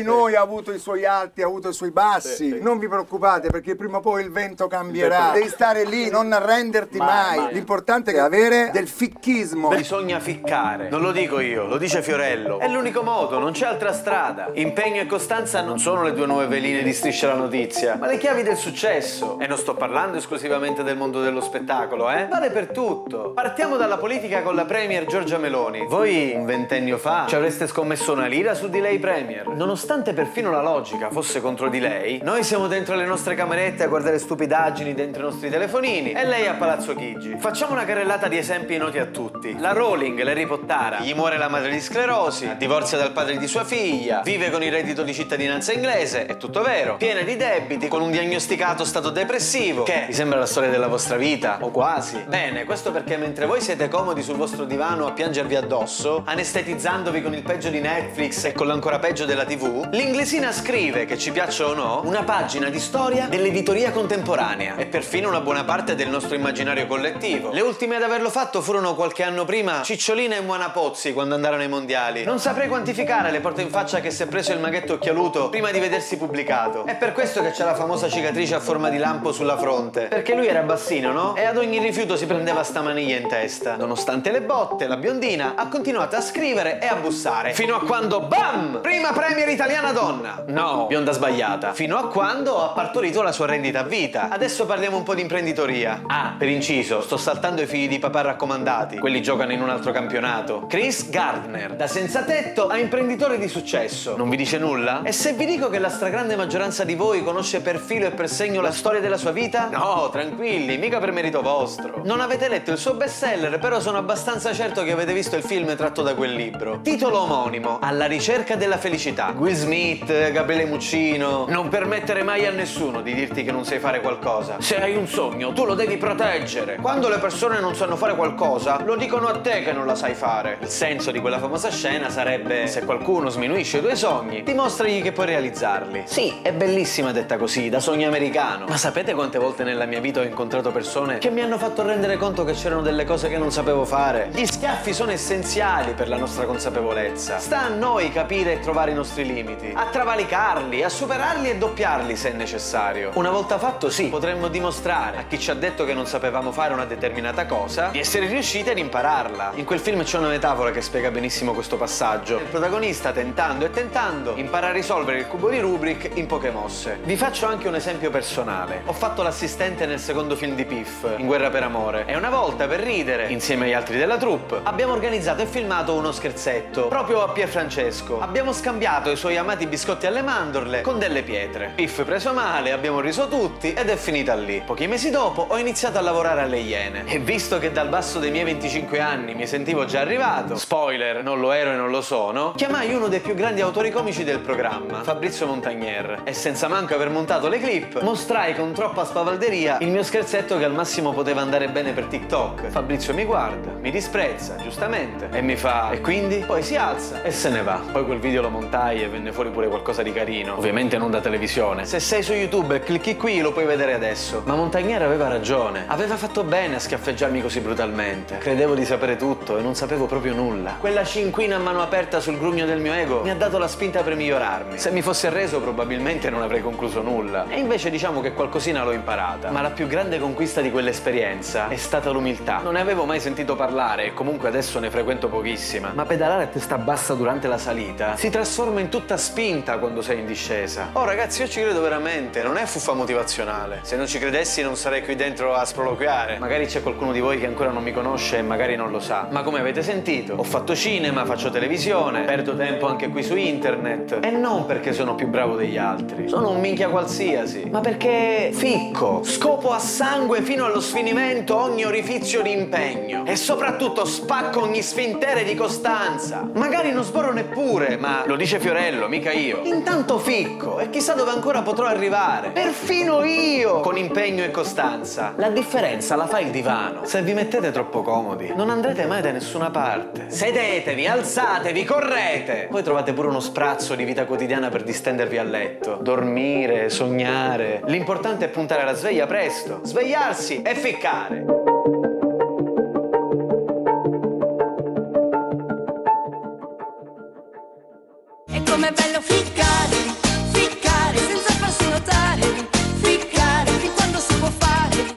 di noi ha avuto i suoi alti, ha avuto i suoi bassi. Sì, sì. Non vi preoccupate perché prima o poi il vento cambierà. Devi stare lì, non arrenderti mai. mai. L'importante è avere del ficchismo. Bisogna ficcare. Non lo dico io, lo dice Fiorello. È l'unico modo, non c'è altra strada. Impegno e costanza non sono le due nuove veline di Striscia la Notizia, ma le chiavi del successo. E non sto parlando esclusivamente del mondo dello spettacolo, eh? Vale per tutto. Partiamo dalla politica con la Premier Giorgia Meloni. Voi, un ventennio fa, ci avreste scommesso una lira su di lei Premier. Nonostante perfino la logica fosse contro di lei, noi siamo dentro le nostre camerette a guardare stupidaggini dentro i nostri telefonini e lei a Palazzo Chigi. Facciamo una carrellata di esempi noti a tutti. La Rowling, Larry Pottara, gli muore la madre di sclerosi, divorzia dal padre di sua figlia, vive con il reddito di cittadinanza inglese, è tutto vero, piena di debiti, con un diagnosticato stato depressivo. Che? Vi sembra la storia della vostra vita? O quasi? Bene, questo perché mentre voi siete comodi sul vostro divano a piangervi addosso, anestetizzandovi con il peggio di Netflix e con l'ancora peggio della TV, l'inglesina scrive, che ci piaccia o no, una pagina di storia dell'editoria contemporanea e perfino una buona parte del nostro immaginario collettivo. Le ultime ad averlo fatto furono qualche anno prima Cicciolina e Moana Pozzi quando andarono ai mondiali. Non saprei quantificare le porte in faccia che si è preso il maghetto occhialuto prima di vedersi pubblicato. È per questo che c'è la famosa cicatrice a forma di lampo sulla fronte. Perché lui era bassino, no? E ad ogni rifiuto si prendeva sta maniglia in testa. Nonostante le botte, la biondina ha continuato a scrivere e a bussare. Fino a quando, BAM! Prima premier italiana donna! No, bionda sbagliata. Fino a quando ha partorito la sua rendita a vita. Adesso parliamo un po' di imprenditoria. Ah, per inciso, sto saltando i figli di papà raccomandati. Quelli giocano in un altro campionato. Chris Gardner, da senza tetto a imprenditore di successo. Non vi dice nulla? E se vi dico che la stragrande maggioranza di voi conosce per filo e per segno la storia della sua vita? No, tranquilli, mica per merito vostro. Non avete letto il suo bestseller, però sono abbastanza certo che avete visto il film tratto da quel libro. Titolo omonimo: Alla ricerca della felicità. Will Smith, Gabriele Muccino. Non permettere mai a nessuno di dirti che non sai fare qualcosa. Se hai un sogno, tu lo devi proteggere. Quando le persone non sanno fare qualcosa, lo dicono a te che non la sai fare. Il senso di quella famosa scena sarebbe: se qualcuno sminuisce i tuoi sogni, dimostragli che puoi realizzarli. Sì, è bellissima detta così, da sogno americano. Ma sapete quante volte nella mia vita ho incontrato persone che mi hanno fatto rendere conto che c'erano delle cose che non sapevo fare? Gli schiaffi sono essenziali per la nostra consapevolezza. Sta a noi capire e trovare i nostri limiti, a travalicarli, a superarli e doppiarli se è necessario. Una volta fatto, sì, potremmo dimostrare a chi ci ha detto che non sapevamo fare una determinata cosa di essere riusciti ad impararla. In quel film c'è una metafora che spiega benissimo questo passaggio. Il protagonista tentando e tentando impara a risolvere il cubo di Rubik in poche mosse. Vi faccio anche un esempio personale. Ho fatto l'assistente nel secondo film di Piff, In guerra per amore, e una volta per ridere, insieme agli altri della troupe, abbiamo organizzato e filmato uno scherzetto proprio a Pier Francesco. Abbiamo scambiato i suoi amati biscotti alle mandorle con delle pietre. Piff preso male, abbiamo riso tutti ed è finita lì. Pochi mesi dopo ho iniziato a lavorare alle Iene e visto che dal basso dei miei 25 anni mi sentivo già arrivato, spoiler, non lo ero e non lo sono, chiamai uno dei più grandi autori comici del programma, Fabrizio Montagnier, e senza manco aver montato le clip, mostrai con troppa spavalderia il mio scherzetto che al massimo poteva andare bene per TikTok. Fabrizio mi guarda, mi disprezza, giustamente, e mi fa e quindi? Poi si alza e se ne va. Poi quel video lo montai e venne fuori pure qualcosa di carino, ovviamente non da televisione. Se sei su YouTube e clicchi qui lo puoi vedere adesso. Ma Montagnier aveva ragione, aveva fatto bene a schiaffeggiarmi così brutalmente. Credevo di sapere tutto e non sapevo proprio nulla. Quella cinquina a mano aperta sul grugno del mio ego mi ha dato la spinta per migliorarmi. Se mi fossi arreso probabilmente non avrei concluso nulla. E invece diciamo che qualcosina l'ho imparata. Ma la più grande conquista di quell'esperienza è stata l'umiltà. Non ne avevo mai sentito parlare e comunque adesso ne frequento pochissima. Ma pedalare a testa bassa durante la salita si trasforma in tutta spinta quando sei in discesa. Oh ragazzi, io ci credo veramente, non è fuffa motivazionale. Se non ci credessi non sarei qui dentro a sproloquiare. Magari c'è qualcuno di voi che ancora non mi conosce e magari non lo sa. Ma come avete sentito, ho fatto cinema, faccio televisione, perdo tempo anche qui su internet. E non perché sono più bravo degli altri. Sono un minchia qualsiasi. Ma perché ficco, scopo a sangue fino allo sfinimento ogni orifizio di impegno. E soprattutto spacco ogni sfintere di costanza. Magari non sborro neppure, ma lo dice Fiorello, mica io. Intanto ficco e chissà dove ancora potrò arrivare. Perfino io, con impegno e costanza. La differenza la fa il divano. Se vi mettete troppo comodi, non andrete mai da nessuna parte. Sedetevi, alzatevi, correte. Poi trovate pure uno sprazzo di vita quotidiana per distendervi a letto. Dormire, sognare. L'importante è puntare alla sveglia presto, svegliarsi e ficcare. Com'è bello ficcare